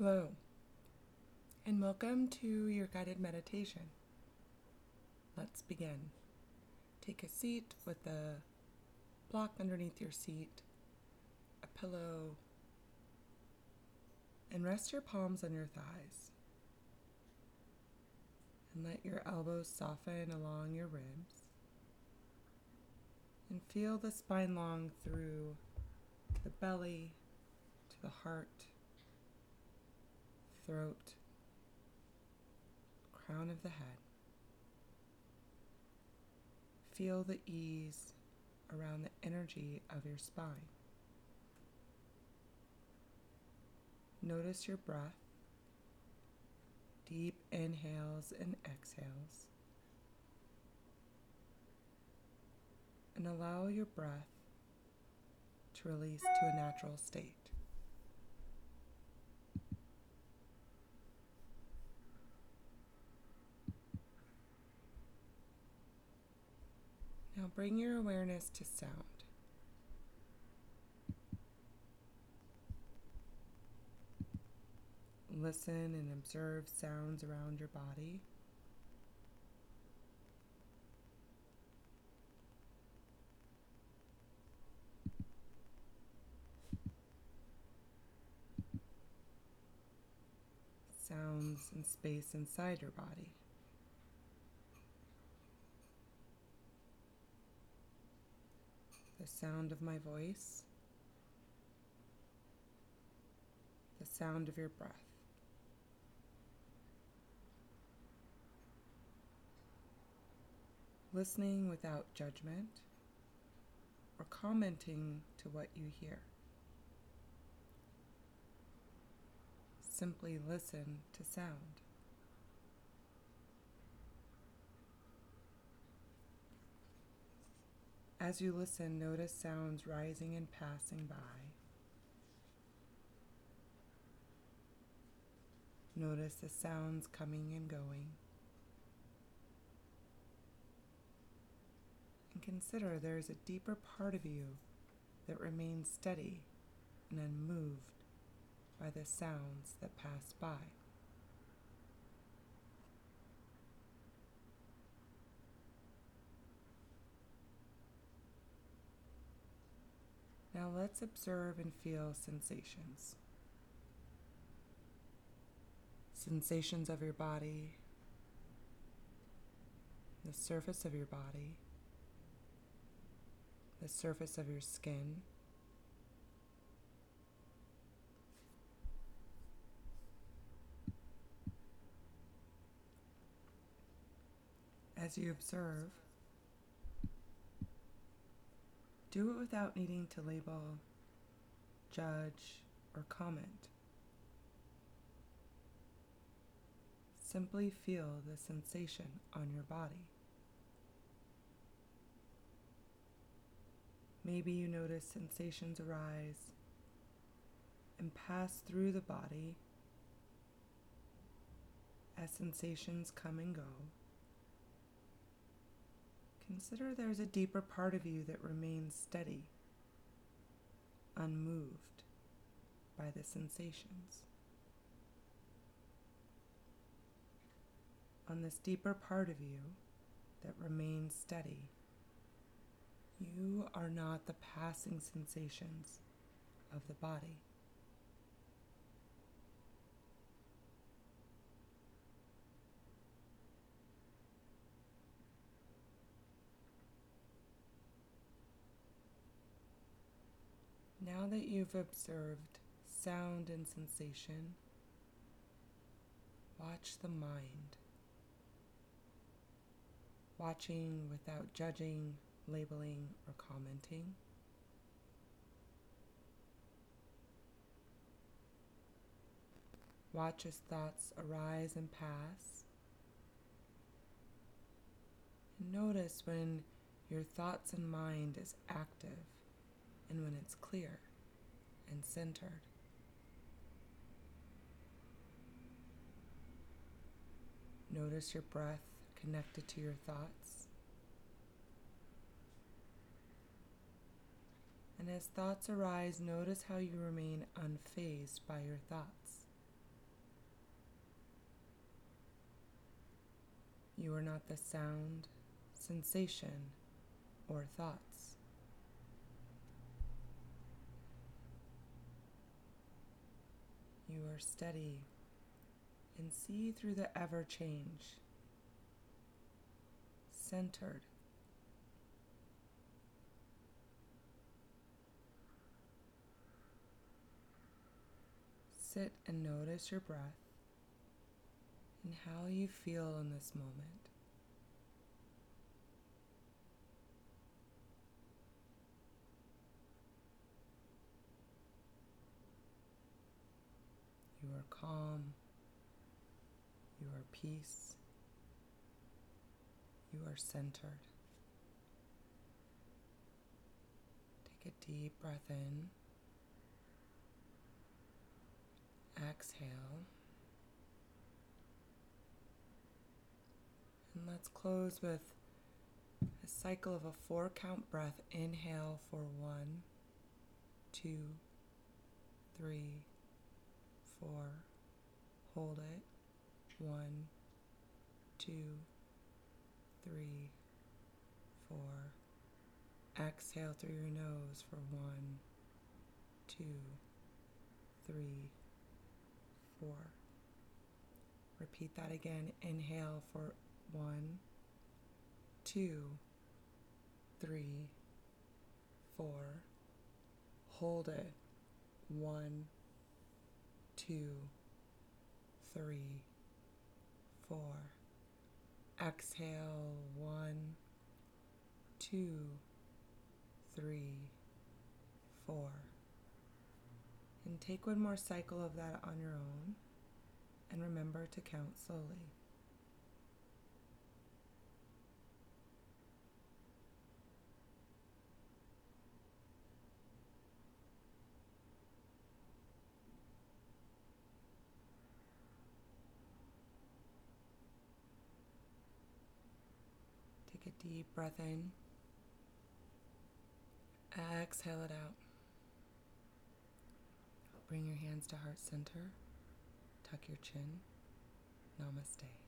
Hello, and welcome to your guided meditation. Let's begin. Take a seat with a block underneath your seat, a pillow, and rest your palms on your thighs. And let your elbows soften along your ribs. And feel the spine long through the belly to the heart throat, crown of the head. Feel the ease around the energy of your spine. Notice your breath, deep inhales and exhales. And allow your breath to release to a natural state. Now bring your awareness to sound. Listen and observe sounds around your body. Sounds and space inside your body. Sound of my voice, the sound of your breath. Listening without judgment or commenting to what you hear. Simply listen to sound. As you listen, notice sounds rising and passing by. Notice the sounds coming and going. And consider there is a deeper part of you that remains steady and unmoved by the sounds that pass by. Now let's observe and feel sensations. Sensations of your body, the surface of your body, the surface of your skin. As you observe, Do it without needing to label, judge, or comment. Simply feel the sensation on your body. Maybe you notice sensations arise and pass through the body as sensations come and go. Consider there's a deeper part of you that remains steady, unmoved by the sensations. On this deeper part of you that remains steady, you are not the passing sensations of the body. Now that you've observed sound and sensation, watch the mind. Watching without judging, labeling, or commenting. Watch as thoughts arise and pass. And notice when your thoughts and mind is active and when it's clear and centered. Notice your breath connected to your thoughts. And as thoughts arise, notice how you remain unfazed by your thoughts. You are not the sound, sensation, or thought. Are steady and see through the ever change, centered. Sit and notice your breath and how you feel in this moment. Are calm. You are peace. You are centered. Take a deep breath in. Exhale. And let's close with a cycle of a four count breath. Inhale for one, two, three, four. Hold it. One, two, three, four. Exhale through your nose for one, two, three, four. Repeat that again. Inhale for one, two, three, four. Hold it. One, two, three, four. Exhale. One, two, three, four. And take one more cycle of that on your own. And remember to count slowly. A deep breath in. Exhale it out. Bring your hands to heart center. Tuck your chin. Namaste.